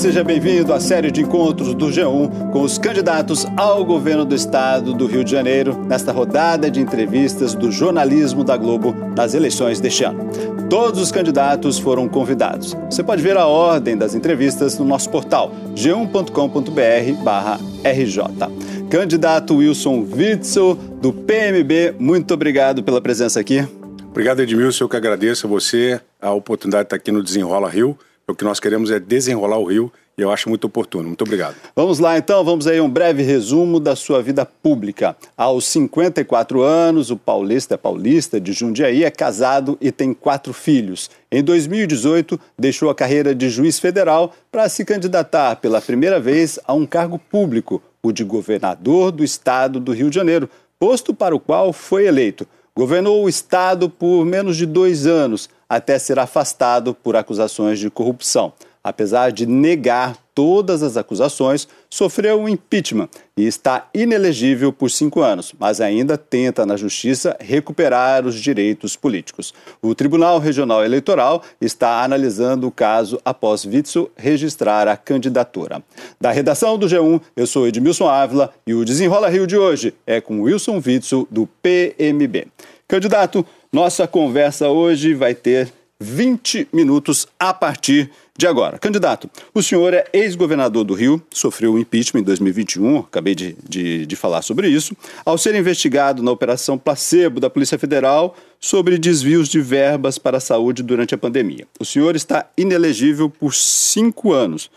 seja bem-vindo à série de encontros do G1 com os candidatos ao governo do estado do Rio de Janeiro, nesta rodada de entrevistas do jornalismo da Globo nas eleições deste ano. Todos os candidatos foram convidados. Você pode ver a ordem das entrevistas no nosso portal g1.com.br/rj. Candidato Wilson Witzel, do PMB, muito obrigado pela presença aqui. Obrigado, Edmilson. Eu que agradeço a você a oportunidade de estar aqui no Desenrola Rio. O que nós queremos é desenrolar o Rio e eu acho muito oportuno. Muito obrigado. Vamos lá então, vamos aí um breve resumo da sua vida pública. Aos 54 anos, o paulista paulista de Jundiaí, é casado e tem quatro filhos. Em 2018, deixou a carreira de juiz federal para se candidatar pela primeira vez a um cargo público, o de governador do estado do Rio de Janeiro, posto para o qual foi eleito. Governou o estado por menos de dois anos até ser afastado por acusações de corrupção. Apesar de negar todas as acusações, sofreu um impeachment e está inelegível por cinco anos, mas ainda tenta na justiça recuperar os direitos políticos. O Tribunal Regional Eleitoral está analisando o caso após Witzel registrar a candidatura. Da redação do G1, eu sou Edmilson Ávila e o Desenrola Rio de hoje é com Wilson Witzel, do PMB. Candidato, nossa conversa hoje vai ter 20 minutos a partir de agora. Candidato, o senhor é ex-governador do Rio, sofreu impeachment em 2021, acabei de, de, de, falar sobre isso, ao ser investigado na Operação Placebo da Polícia Federal sobre desvios de verbas para a saúde durante a pandemia. O senhor está inelegível por cinco anos.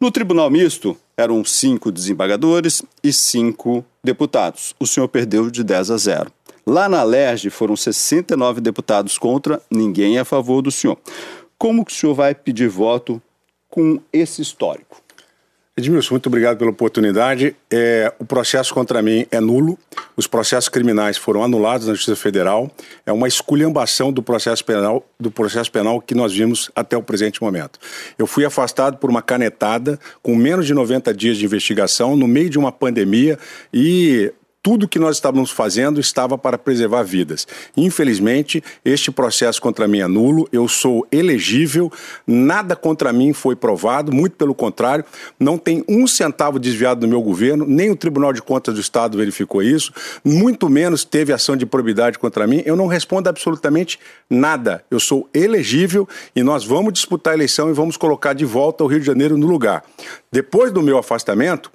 No Tribunal Misto, eram cinco desembargadores e cinco deputados. O senhor perdeu de 10 a 0. Lá na LERJ foram 69 deputados contra, ninguém a favor do senhor. Como que o senhor vai pedir voto com esse histórico? Edmilson, muito obrigado pela oportunidade. É, o processo contra mim é nulo. Os processos criminais foram anulados na Justiça Federal. É uma esculhambação do processo penal, do processo penal que nós vimos até o presente momento. Eu fui afastado por uma canetada com menos de 90 dias de investigação no meio de uma pandemia e tudo que nós estávamos fazendo estava para preservar vidas. Infelizmente, este processo contra mim é nulo, eu sou elegível, nada contra mim foi provado, muito pelo contrário, não tem um centavo desviado do meu governo, nem o Tribunal de Contas do Estado verificou isso, muito menos teve ação de probidade contra mim, eu não respondo absolutamente nada. Eu sou elegível e nós vamos disputar a eleição e vamos colocar de volta o Rio de Janeiro no lugar. Depois do meu afastamento,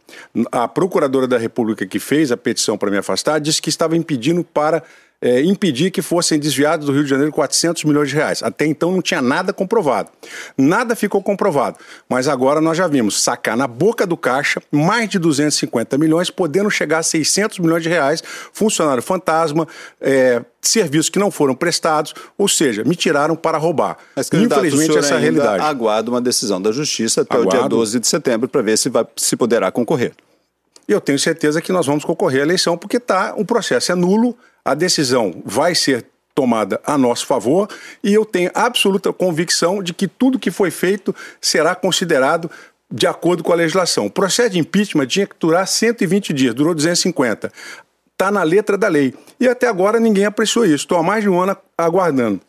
a Procuradora da República que fez a petição para me afastar disse que estava impedindo para é, impedir que fossem desviados do Rio de Janeiro 400 milhões de reais. Até então não tinha nada comprovado. Nada ficou comprovado. Mas agora nós já vimos sacar na boca do caixa mais de 250 milhões, podendo chegar a 600 milhões de reais, funcionário fantasma, é, serviços que não foram prestados, ou seja, me tiraram para roubar. Mas, Infelizmente, essa é a realidade. Aguarda uma decisão da Justiça até Aguardo. o dia 12 de setembro para ver se, vai, se poderá concorrer. Eu tenho certeza que nós vamos concorrer à eleição, porque tá, o processo é nulo, a decisão vai ser tomada a nosso favor e eu tenho absoluta convicção de que tudo que foi feito será considerado de acordo com a legislação. O processo de impeachment tinha que durar 120 dias, durou 250. Está na letra da lei. E até agora ninguém apreciou isso. Estou há mais de um ano aguardando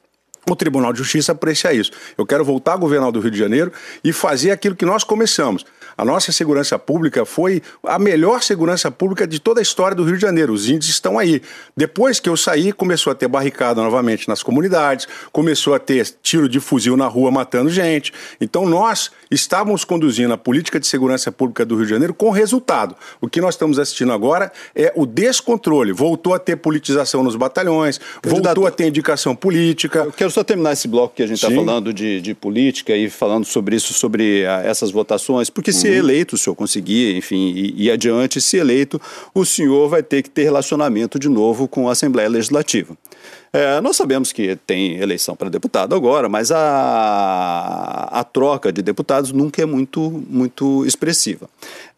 o Tribunal de Justiça aprecia isso. Eu quero voltar a governar do Rio de Janeiro e fazer aquilo que nós começamos. A nossa segurança pública foi a melhor segurança pública de toda a história do Rio de Janeiro. Os índices estão aí. Depois que eu saí, começou a ter barricada novamente nas comunidades, começou a ter tiro de fuzil na rua matando gente. Então nós estávamos conduzindo a política de segurança pública do Rio de Janeiro com resultado. O que nós estamos assistindo agora é o descontrole. Voltou a ter politização nos batalhões, voltou a ter indicação política. Eu quero só terminar esse bloco que a gente está falando de, de, política e falando sobre isso, sobre a, ah, essas votações, porque se eleito, o senhor conseguir, enfim, ir adiante, se eleito, o senhor vai ter que ter relacionamento de novo com a Assembleia Legislativa. É, nós sabemos que tem eleição para deputado agora, mas a, a troca de deputados nunca é muito, muito expressiva.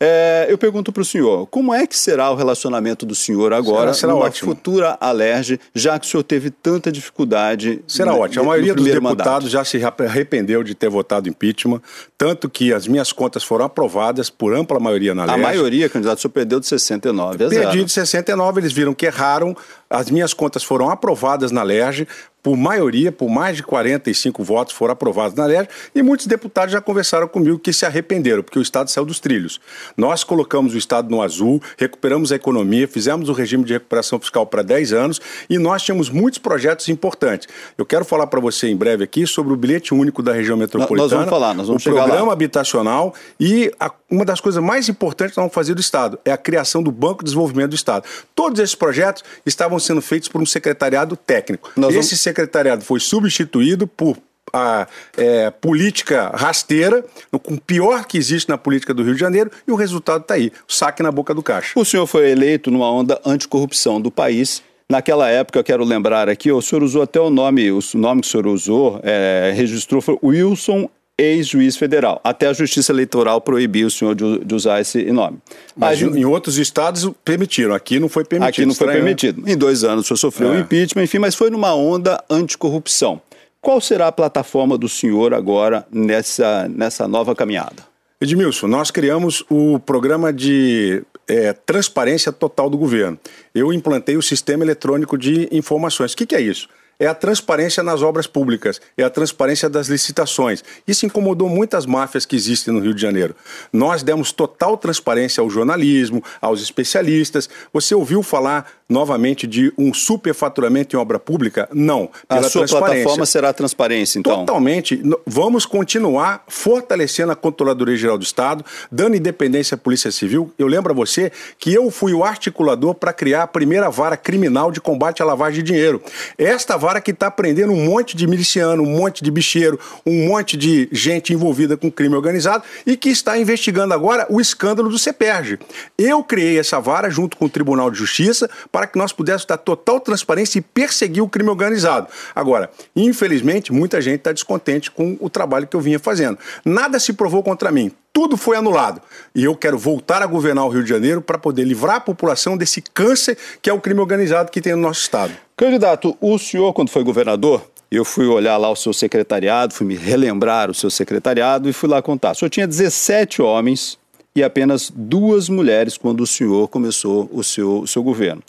É, eu pergunto para o senhor, como é que será o relacionamento do senhor agora, será, será numa ótimo. futura alerge, já que o senhor teve tanta dificuldade? Será ótimo. A maioria dos deputados mandato. já se arrependeu de ter votado impeachment, tanto que as minhas contas foram aprovadas por ampla maioria na lei. A maioria, candidato, o senhor perdeu de 69 a Perdi de 69, eles viram que erraram, as minhas contas foram aprovadas na LERJ, por maioria, por mais de 45 votos, foram aprovados na LERJ e muitos deputados já conversaram comigo que se arrependeram, porque o Estado saiu dos trilhos. Nós colocamos o Estado no azul, recuperamos a economia, fizemos o regime de recuperação fiscal para 10 anos e nós tínhamos muitos projetos importantes. Eu quero falar para você em breve aqui sobre o bilhete único da região metropolitana, nós vamos falar, nós vamos o programa lá. habitacional e a, uma das coisas mais importantes que nós vamos fazer do Estado é a criação do Banco de Desenvolvimento do Estado. Todos esses projetos estavam sendo feitos por um secretariado técnico. Nós Esse vamos secretariado foi substituído por a é, política rasteira, com o pior que existe na política do Rio de Janeiro, e o resultado está aí, o saque na boca do caixa. O senhor foi eleito numa onda anticorrupção do país. Naquela época, eu quero lembrar aqui, o senhor usou até o nome, o nome que o senhor usou, é, registrou foi Wilson ex-juiz federal. Até a Justiça Eleitoral proibiu o senhor de, de usar esse nome. Mas gente... em outros estados permitiram, aqui não foi permitido. Aqui não foi permitido. Em dois anos o senhor sofreu é. um impeachment, enfim, mas foi numa onda anticorrupção. Qual será a plataforma do senhor agora nessa, nessa nova caminhada? Edmilson, nós criamos o programa de é, transparência total do governo. Eu implantei o sistema eletrônico de informações. O que, que é isso? É a transparência nas obras públicas, é a transparência das licitações. Isso incomodou muitas máfias que existem no Rio de Janeiro. Nós demos total transparência ao jornalismo, aos especialistas. Você ouviu falar novamente de um superfaturamento em obra pública? Não. a sua plataforma será a transparência, então? Totalmente. Vamos continuar fortalecendo a Controladoria Geral do Estado, dando independência à Polícia Civil. Eu lembro a você que eu fui o articulador para criar a primeira vara criminal de combate à lavagem de dinheiro. Esta vara que está prendendo um monte de miliciano, um monte de bicheiro, um monte de gente envolvida com crime organizado e que está investigando agora o escândalo do CEPERG. Eu criei essa vara junto com o Tribunal de Justiça para que nós pudéssemos dar total transparência e perseguir o crime organizado. Agora, infelizmente, muita gente está descontente com o trabalho que eu vinha fazendo. Nada se provou contra mim tudo foi anulado. E eu quero voltar a governar o Rio de Janeiro para poder livrar a população desse câncer que é o crime organizado que tem no nosso estado. Candidato, o senhor, quando foi governador, eu fui olhar lá o seu secretariado, fui me relembrar o seu secretariado e fui lá contar. O senhor tinha 17 homens e apenas duas mulheres quando o senhor começou o seu, o seu governo.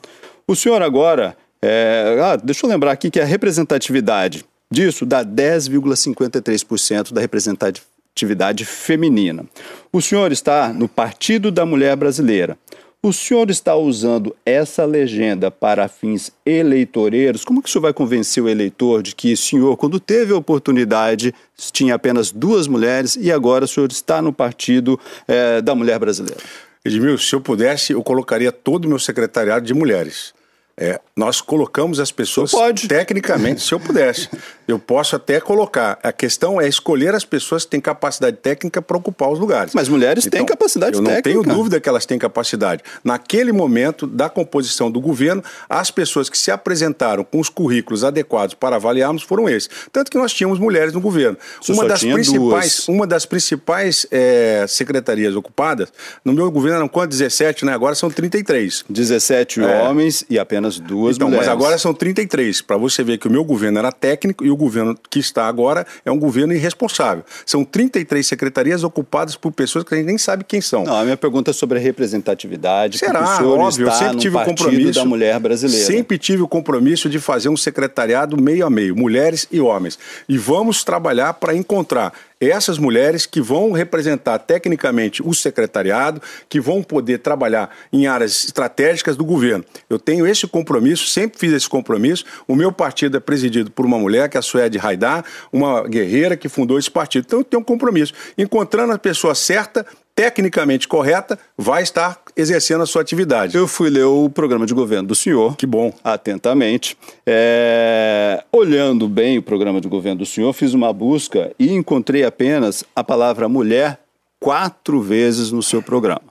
O senhor agora, é, ah, deixa eu lembrar aqui que a representatividade disso dá 10,53% da representatividade feminina. O senhor está no Partido da Mulher Brasileira. O senhor está usando essa legenda para fins eleitoreiros? Como que o senhor vai convencer o eleitor de que o senhor, quando teve a oportunidade, tinha apenas duas mulheres e agora o senhor está no Partido é, da Mulher Brasileira? Edmilson, se eu pudesse, eu colocaria todo o meu secretariado de mulheres. É, nós colocamos as pessoas pode. tecnicamente, se eu pudesse. Eu posso até colocar. A questão é escolher as pessoas que têm capacidade técnica para ocupar os lugares. Mas mulheres então, têm capacidade técnica. Eu não tenho dúvida que elas têm capacidade. Naquele momento da composição do governo, as pessoas que se apresentaram com os currículos adequados para avaliarmos foram esses. Tanto que nós tínhamos mulheres no governo. Uma das, principais, uma das principais é, secretarias ocupadas, no meu governo eram quanto? 17, né? Agora são 33. 17 é. homens e apenas apenas duas então, mulheres. Mas agora são 33, para você ver que o meu governo era técnico e o governo que está agora é um governo irresponsável. São 33 secretarias ocupadas por pessoas que a gente nem sabe quem são. Não, a minha pergunta é sobre a representatividade. Será? O Óbvio, eu sempre tive o compromisso da mulher brasileira. Sempre tive o compromisso de fazer um secretariado meio a meio, mulheres e homens. E vamos trabalhar para encontrar essas mulheres que vão representar tecnicamente o secretariado, que vão poder trabalhar em áreas estratégicas do governo. Eu tenho esse compromisso, sempre fiz esse compromisso. O meu partido é presidido por uma mulher, que é a Suede Haidar, uma guerreira que fundou esse partido. Então eu tenho um compromisso. Encontrando a pessoa certa, tecnicamente correta, vai estar exercendo a sua atividade. Eu fui ler o programa de governo do senhor. Que bom. Atentamente. É... Olhando bem o programa de governo do senhor, fiz uma busca e encontrei apenas a palavra mulher quatro vezes no seu programa.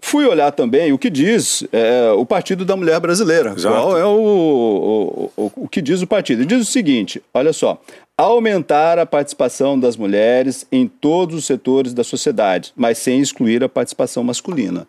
Fui olhar também o que diz é, o Partido da Mulher Brasileira. Exato. Qual é o, o, o, o que diz o partido? Diz o seguinte: olha só, aumentar a participação das mulheres em todos os setores da sociedade, mas sem excluir a participação masculina.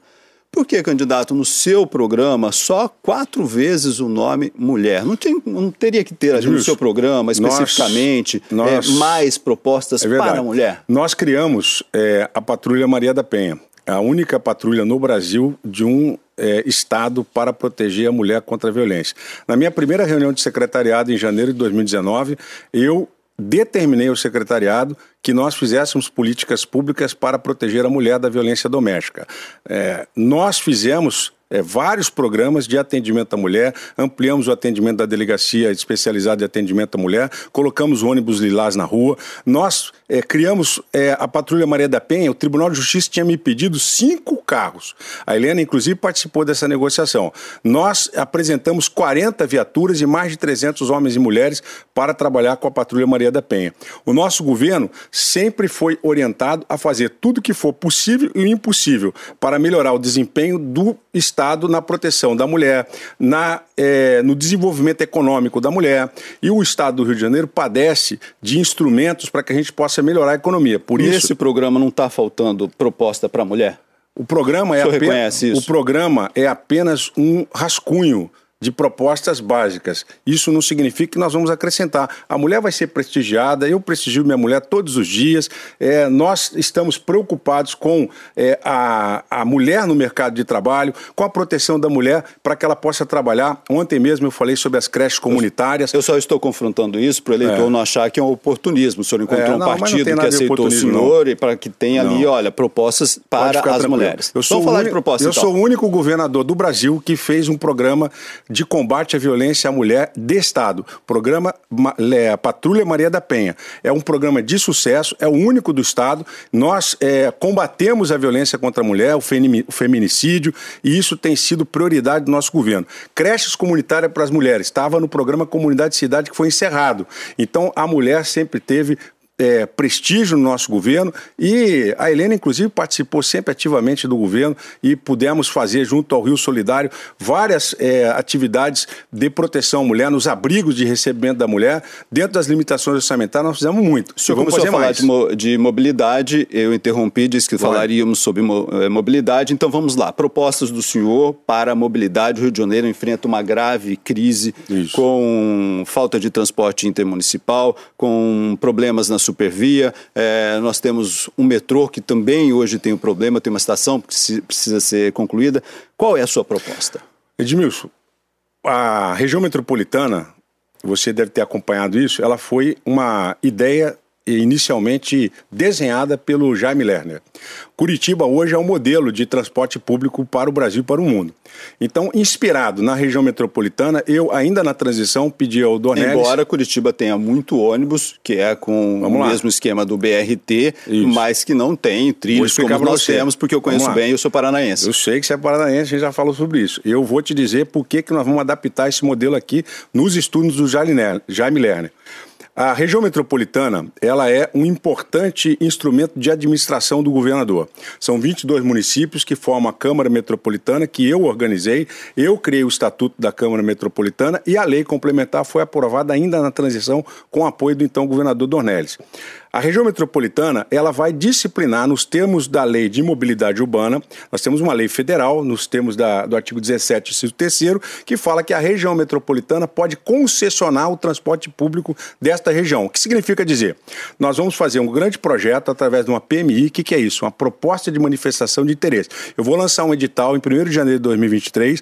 Por que, candidato, no seu programa só quatro vezes o nome mulher? Não, tinha, não teria que ter ali no seu programa, especificamente, nós, nós, é, mais propostas é para a mulher? Nós criamos é, a Patrulha Maria da Penha a única patrulha no Brasil de um é, Estado para proteger a mulher contra a violência. Na minha primeira reunião de secretariado, em janeiro de 2019, eu determinei ao secretariado que nós fizéssemos políticas públicas para proteger a mulher da violência doméstica. É, nós fizemos é, vários programas de atendimento à mulher, ampliamos o atendimento da delegacia especializada de atendimento à mulher, colocamos ônibus lilás na rua, nós é, criamos é, a Patrulha Maria da Penha, o Tribunal de Justiça tinha me pedido cinco carros. A Helena, inclusive, participou dessa negociação. Nós apresentamos 40 viaturas e mais de 300 homens e mulheres para trabalhar com a Patrulha Maria da Penha. O nosso governo sempre foi orientado a fazer tudo que for possível e impossível para melhorar o desempenho do Estado na proteção da mulher, na, é, no desenvolvimento econômico da mulher. E o Estado do Rio de Janeiro padece de instrumentos para que a gente possa melhorar a economia. Por Nesse isso, programa não está faltando proposta para a mulher? O programa, é apenas, o programa é apenas um rascunho de propostas básicas. Isso não significa que nós vamos acrescentar. A mulher vai ser prestigiada, eu prestigio minha mulher todos os dias. É, nós estamos preocupados com é, a, a mulher no mercado de trabalho, com a proteção da mulher para que ela possa trabalhar. Ontem mesmo eu falei sobre as creches comunitárias. Eu só estou confrontando isso para o eleitor é. não achar que é um oportunismo. O senhor encontrou é, não, um partido que aceitou o senhor não. e para que tenha ali, olha, propostas para as tranquilo. mulheres. Eu sou falar de propostas. Eu então. sou o único governador do Brasil que fez um programa de combate à violência à mulher de Estado. Programa é, Patrulha Maria da Penha. É um programa de sucesso, é o único do Estado. Nós é, combatemos a violência contra a mulher, o feminicídio, e isso tem sido prioridade do nosso governo. Creches comunitárias para as mulheres, estava no programa Comunidade Cidade que foi encerrado. Então a mulher sempre teve é, prestígio no nosso governo e a Helena, inclusive, participou sempre ativamente do governo e pudemos fazer, junto ao Rio Solidário, várias é, atividades de proteção à mulher, nos abrigos de recebimento da mulher, dentro das limitações orçamentárias, nós fizemos muito. O senhor vamos fazer falar de, mo de, mobilidade, eu interrompi, disse que Vai. falaríamos sobre é, mobilidade, então vamos lá. Propostas do senhor para a mobilidade. O Rio de Janeiro enfrenta uma grave crise Isso. com falta de transporte intermunicipal, com problemas na Supervia, é, nós temos um metrô que também hoje tem um problema, tem uma estação que precisa ser concluída. Qual é a sua proposta? Edmilson, a região metropolitana, você deve ter acompanhado isso, ela foi uma ideia inicialmente desenhada pelo Jaime Lerner. Curitiba hoje é um modelo de transporte público para o Brasil e para o mundo. Então, inspirado na região metropolitana, eu ainda na transição pedi ao Dornelles... Embora Curitiba tenha muito ônibus, que é com Vamos o lá. mesmo esquema do BRT, Isso. mas que não tem trilhos como nós você. temos, porque eu conheço bem e eu sou paranaense. Eu sei que você é paranaense, a gente já falou sobre isso. Eu vou te dizer por que, que nós vamos adaptar esse modelo aqui nos estudos do Jaime Lerner. A região metropolitana, ela é um importante instrumento de administração do governador. São 22 municípios que formam a Câmara Metropolitana, que eu organizei, eu criei o Estatuto da Câmara Metropolitana e a lei complementar foi aprovada ainda na transição com apoio do então governador Dornelles. A região metropolitana ela vai disciplinar nos termos da lei de mobilidade urbana. Nós temos uma lei federal, nos termos da, do artigo 17, inciso 3, que fala que a região metropolitana pode concessionar o transporte público desta região. O que significa dizer? Nós vamos fazer um grande projeto através de uma PMI. O que, que é isso? Uma proposta de manifestação de interesse. Eu vou lançar um edital em 1 de janeiro de 2023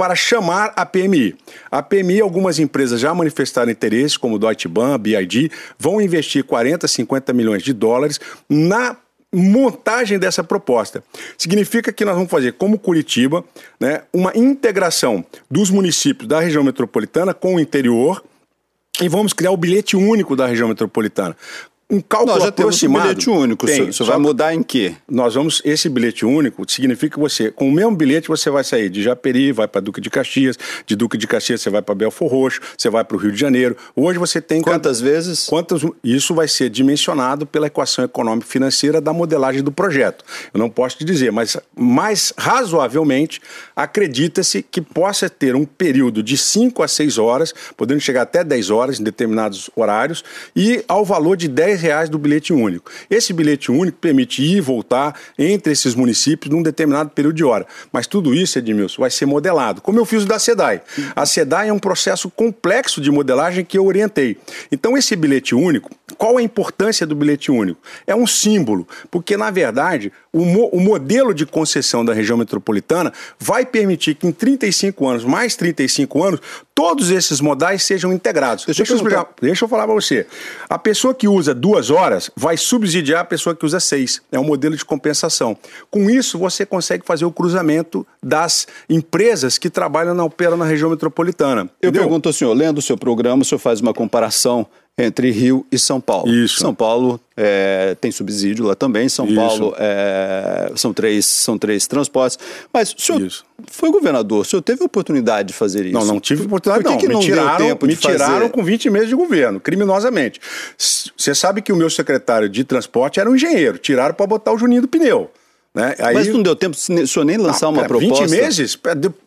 para chamar a PMI. A PMI, algumas empresas já manifestaram interesse, como Deutsche Bank, BID, vão investir 40, 50 milhões de dólares na montagem dessa proposta. Significa que nós vamos fazer, como Curitiba, né, uma integração dos municípios da região metropolitana com o interior e vamos criar o bilhete único da região metropolitana um cálculo Nós já aproximado. Temos um bilhete único. Tem, isso vai mudar em quê? Nós vamos. Esse bilhete único significa que você, com o mesmo bilhete, você vai sair de Japeri, vai para Duque de Caxias, de Duque de Caxias você vai para Belfor Roxo, você vai para o Rio de Janeiro. Hoje você tem. Quantas vezes? Quantas? Isso vai ser dimensionado pela equação econômica financeira da modelagem do projeto. Eu não posso te dizer, mas mais razoavelmente acredita-se que possa ter um período de 5 a 6 horas, podendo chegar até 10 horas em determinados horários, e ao valor de 10 reais do bilhete único. Esse bilhete único permite ir e voltar entre esses municípios num determinado período de hora. Mas tudo isso, Edmilson, vai ser modelado, como eu fiz o da SEDAI. A SEDAI é um processo complexo de modelagem que eu orientei. Então, esse bilhete único, qual a importância do bilhete único? É um símbolo, porque, na verdade, o, mo o modelo de concessão da região metropolitana vai permitir que em 35 anos, mais 35 anos, todos esses modais sejam integrados. Deixa, deixa eu, explicar, deixa eu falar para você. A pessoa que usa duas horas vai subsidiar a pessoa que usa seis. É um modelo de compensação. Com isso, você consegue fazer o cruzamento das empresas que trabalham na opera na região metropolitana. Eu entendeu? pergunto ao senhor, lendo o seu programa, o senhor faz uma comparação entre Rio e São Paulo. Isso. São Paulo é, tem subsídio lá também. São Isso. Paulo é, são, três, são três transportes. Mas o senhor isso. foi governador, o senhor teve oportunidade de fazer isso? Não, não tive oportunidade, Por que não. Que me tiraram, tempo me tiraram com 20 meses de governo, criminosamente. Você sabe que o meu secretário de transporte era um engenheiro, tiraram para botar o Juninho do pneu. Né? Aí... Mas não deu tempo o senhor nem lançar uma proposta? 20 meses?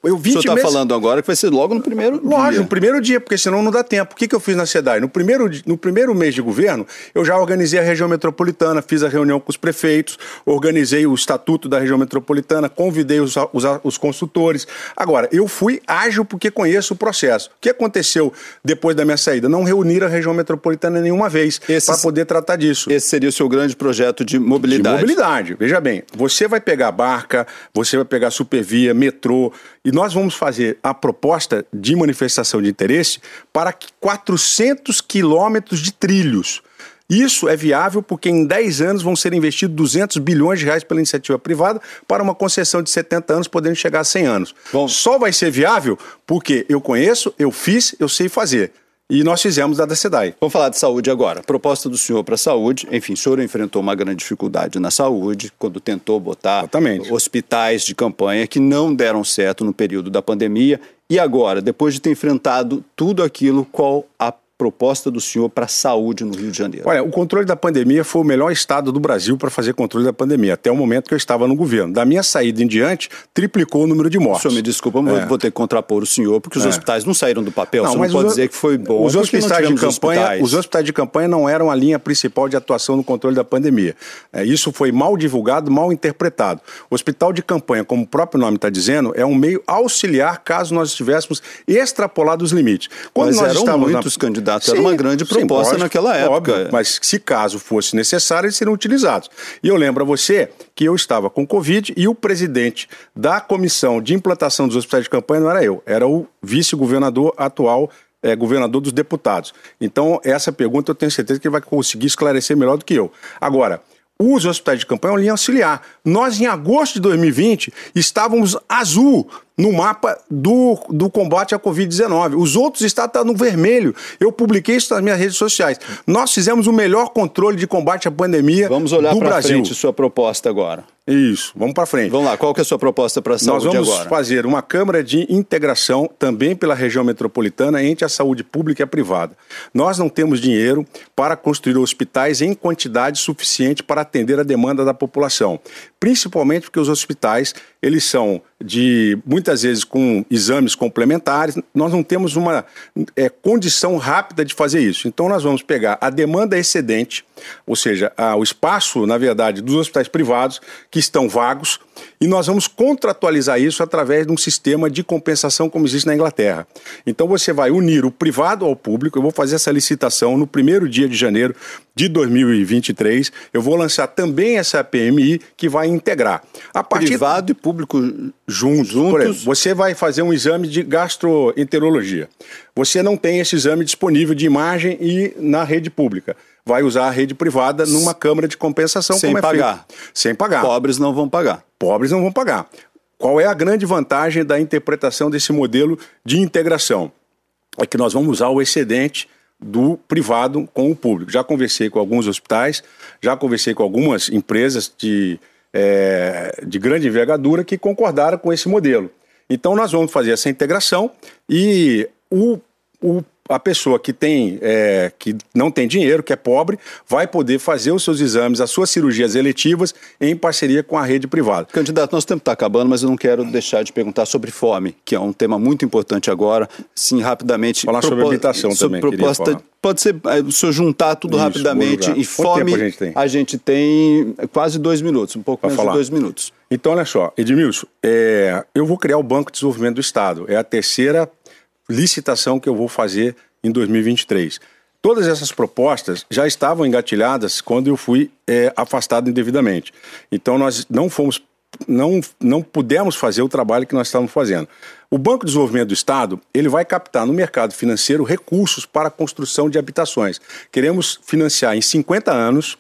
Eu 20 o senhor está falando agora que vai ser logo no primeiro Lógico, dia. Lógico, no primeiro dia, porque senão não dá tempo. O que, que eu fiz na SEDAI? No primeiro, no primeiro mês de governo, eu já organizei a região metropolitana, fiz a reunião com os prefeitos, organizei o estatuto da região metropolitana, convidei os, os, os consultores. Agora, eu fui ágil porque conheço o processo. O que aconteceu depois da minha saída? Não reunir a região metropolitana nenhuma vez para poder tratar disso. Esse seria o seu grande projeto de mobilidade. De mobilidade. Veja bem, você você vai pegar barca, você vai pegar supervia, metrô, e nós vamos fazer a proposta de manifestação de interesse para 400 quilômetros de trilhos. Isso é viável porque em 10 anos vão ser investidos 200 bilhões de reais pela iniciativa privada para uma concessão de 70 anos, podendo chegar a 100 anos. Bom, Só vai ser viável porque eu conheço, eu fiz, eu sei fazer. E nós fizemos a da SEDAI. Vamos falar de saúde agora. Proposta do senhor para a saúde. Enfim, o senhor enfrentou uma grande dificuldade na saúde quando tentou botar Exatamente. hospitais de campanha que não deram certo no período da pandemia. E agora, depois de ter enfrentado tudo aquilo, qual a proposta do senhor para a saúde no Rio de Janeiro? Olha, o controle da pandemia foi o melhor estado do Brasil para fazer controle da pandemia, até o momento que eu estava no governo. Da minha saída em diante, triplicou o número de mortes. O senhor me desculpa, mas é. vou ter que contrapor o senhor, porque os é. hospitais não saíram do papel. Não, você não pode dizer que foi bom. Os hospitais de campanha, hospitais. os hospitais de campanha não eram a linha principal de atuação no controle da pandemia. É, isso foi mal divulgado, mal interpretado. O hospital de campanha, como o próprio nome está dizendo, é um meio auxiliar caso nós estivéssemos extrapolado os limites. Quando mas nós eram muitos na... candidatos, Sim, era uma grande de proposta Sim, naquela época. Óbvio, mas se caso fosse necessário, eles seriam utilizados. E eu lembro a você que eu estava com Covid e o presidente da comissão de implantação dos hospitais de campanha não era eu, era o vice-governador atual é, governador dos deputados. Então, essa pergunta eu tenho certeza que ele vai conseguir esclarecer melhor do que eu. Agora, os hospitais de campanha é uma linha auxiliar. Nós, em agosto de 2020, estávamos azul no mapa do, do combate à Covid-19. Os outros estados estão no vermelho. Eu publiquei isso nas minhas redes sociais. Nós fizemos o melhor controle de combate à pandemia Vamos olhar para frente sua proposta agora. Isso, vamos para frente. Vamos lá, qual que é a sua proposta para a saúde agora? Nós vamos agora? fazer uma câmara de integração também pela região metropolitana entre a saúde pública e a privada. Nós não temos dinheiro para construir hospitais em quantidade suficiente para atender a demanda da população, principalmente porque os hospitais eles são de muitas vezes com exames complementares, nós não temos uma é, condição rápida de fazer isso. Então nós vamos pegar a demanda excedente, ou seja, a, o espaço, na verdade, dos hospitais privados que estão vagos, e nós vamos contratualizar isso através de um sistema de compensação como existe na Inglaterra. Então você vai unir o privado ao público, eu vou fazer essa licitação no primeiro dia de janeiro de 2023, eu vou lançar também essa PMI que vai integrar. A partir... Privado e público juntos. juntos. Exemplo, você vai fazer um exame de gastroenterologia. Você não tem esse exame disponível de imagem e na rede pública. Vai usar a rede privada numa câmara de compensação. Sem é pagar. Feito. Sem pagar. Pobres não vão pagar. Pobres não vão pagar. Qual é a grande vantagem da interpretação desse modelo de integração? É que nós vamos usar o excedente do privado com o público. Já conversei com alguns hospitais, já conversei com algumas empresas de, é, de grande envergadura que concordaram com esse modelo. Então nós vamos fazer essa integração e o, o a pessoa que tem é, que não tem dinheiro, que é pobre, vai poder fazer os seus exames, as suas cirurgias eletivas em parceria com a rede privada. Candidato, nosso tempo está acabando, mas eu não quero deixar de perguntar sobre fome, que é um tema muito importante agora. Sim, rapidamente. Falar sobre habitação sobre também. Proposta, pode ser é, o senhor juntar tudo Isso, rapidamente. E fome, a gente, tem? a gente tem quase dois minutos, um pouco pra menos falar. de dois minutos. Então, olha só, Edmilson, é, eu vou criar o Banco de Desenvolvimento do Estado. É a terceira licitação que eu vou fazer em 2023. Todas essas propostas já estavam engatilhadas quando eu fui é, afastado indevidamente. Então nós não fomos, não, não pudemos fazer o trabalho que nós estávamos fazendo. O Banco de Desenvolvimento do Estado ele vai captar no mercado financeiro recursos para a construção de habitações. Queremos financiar em 50 anos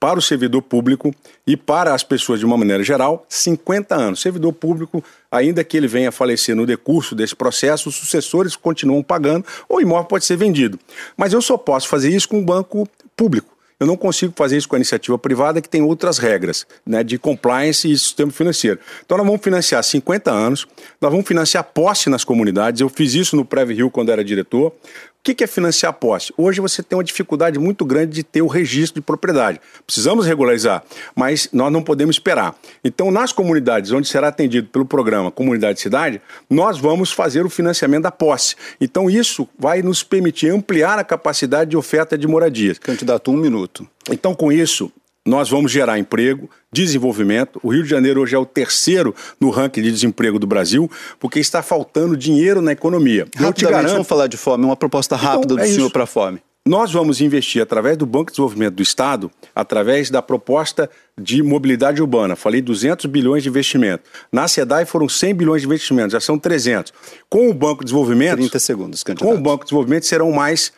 para o servidor público e para as pessoas de uma maneira geral, 50 anos. Servidor público, ainda que ele venha a falecer no decurso desse processo, os sucessores continuam pagando ou o imóvel pode ser vendido. Mas eu só posso fazer isso com um banco público. Eu não consigo fazer isso com a iniciativa privada, que tem outras regras né, de compliance e sistema financeiro. Então, nós vamos financiar 50 anos, nós vamos financiar posse nas comunidades. Eu fiz isso no Preve Rio quando era diretor. O que é financiar posse? Hoje você tem uma dificuldade muito grande de ter o registro de propriedade. Precisamos regularizar, mas nós não podemos esperar. Então, nas comunidades onde será atendido pelo programa Comunidade Cidade, nós vamos fazer o financiamento da posse. Então, isso vai nos permitir ampliar a capacidade de oferta de moradias. Candidato, um minuto. Então, com isso, nós vamos gerar emprego, desenvolvimento. O Rio de Janeiro hoje é o terceiro no ranking de desemprego do Brasil, porque está faltando dinheiro na economia. Rapidamente, garanto... vamos falar de fome, uma proposta então, rápida então, é do senhor para a fome. Nós vamos investir através do Banco de Desenvolvimento do Estado, através da proposta de mobilidade urbana. Falei 200 bilhões de investimento. Na SEDAI foram 100 bilhões de investimento, já são 300. Com o Banco de Desenvolvimento... 30 segundos, candidato. Com o Banco de Desenvolvimento serão mais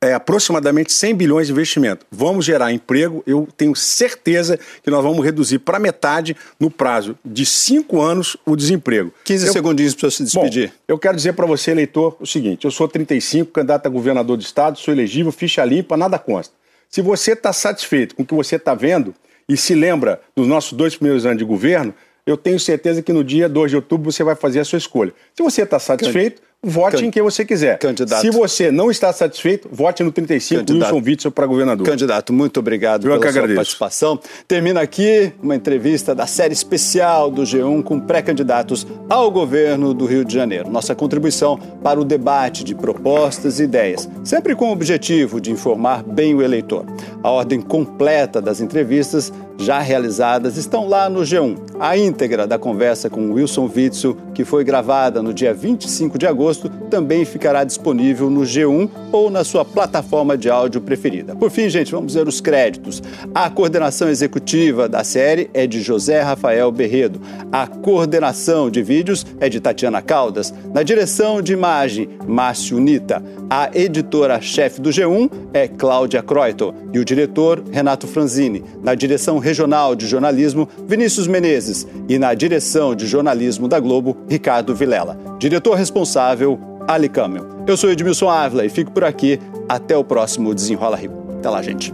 é, aproximadamente 100 bilhões de investimento. Vamos gerar emprego, eu tenho certeza que nós vamos reduzir para metade, no prazo de cinco anos, o desemprego. 15 eu, segundinhos para se despedir. Bom, eu quero dizer para você, eleitor, o seguinte: eu sou 35, candidato a governador do estado, sou elegível, ficha limpa, nada consta. Se você está satisfeito com o que você está vendo e se lembra dos nossos dois primeiros anos de governo, eu tenho certeza que no dia 2 de outubro você vai fazer a sua escolha. Se você está satisfeito, vote Can... em quem você quiser. Candidato. Se você não está satisfeito, vote no 35 Candidato. Wilson Witzel para governador. Candidato, muito obrigado Eu pela sua agradeço. participação. Termina aqui uma entrevista da série especial do G1 com pré-candidatos ao governo do Rio de Janeiro. Nossa contribuição para o debate de propostas e ideias, sempre com o objetivo de informar bem o eleitor. A ordem completa das entrevistas já realizadas estão lá no G1. A íntegra da conversa com Wilson Witzel, que foi gravada no dia 25 de agosto, também ficará disponível no G1 ou na sua plataforma de áudio preferida. Por fim, gente, vamos ver os créditos. A coordenação executiva da série é de José Rafael Berredo. A coordenação de vídeos é de Tatiana Caldas. Na direção de imagem, Márcio Nita. A editora-chefe do G1 é Cláudia Croito e o diretor, Renato Franzini. Na direção regional de jornalismo, Vinícius Menezes. E na direção de jornalismo da Globo, Ricardo Vilela. Diretor responsável, Ali Camel. Eu sou Edmilson Ávila e fico por aqui. Até o próximo Desenrola Rio. Até lá, gente.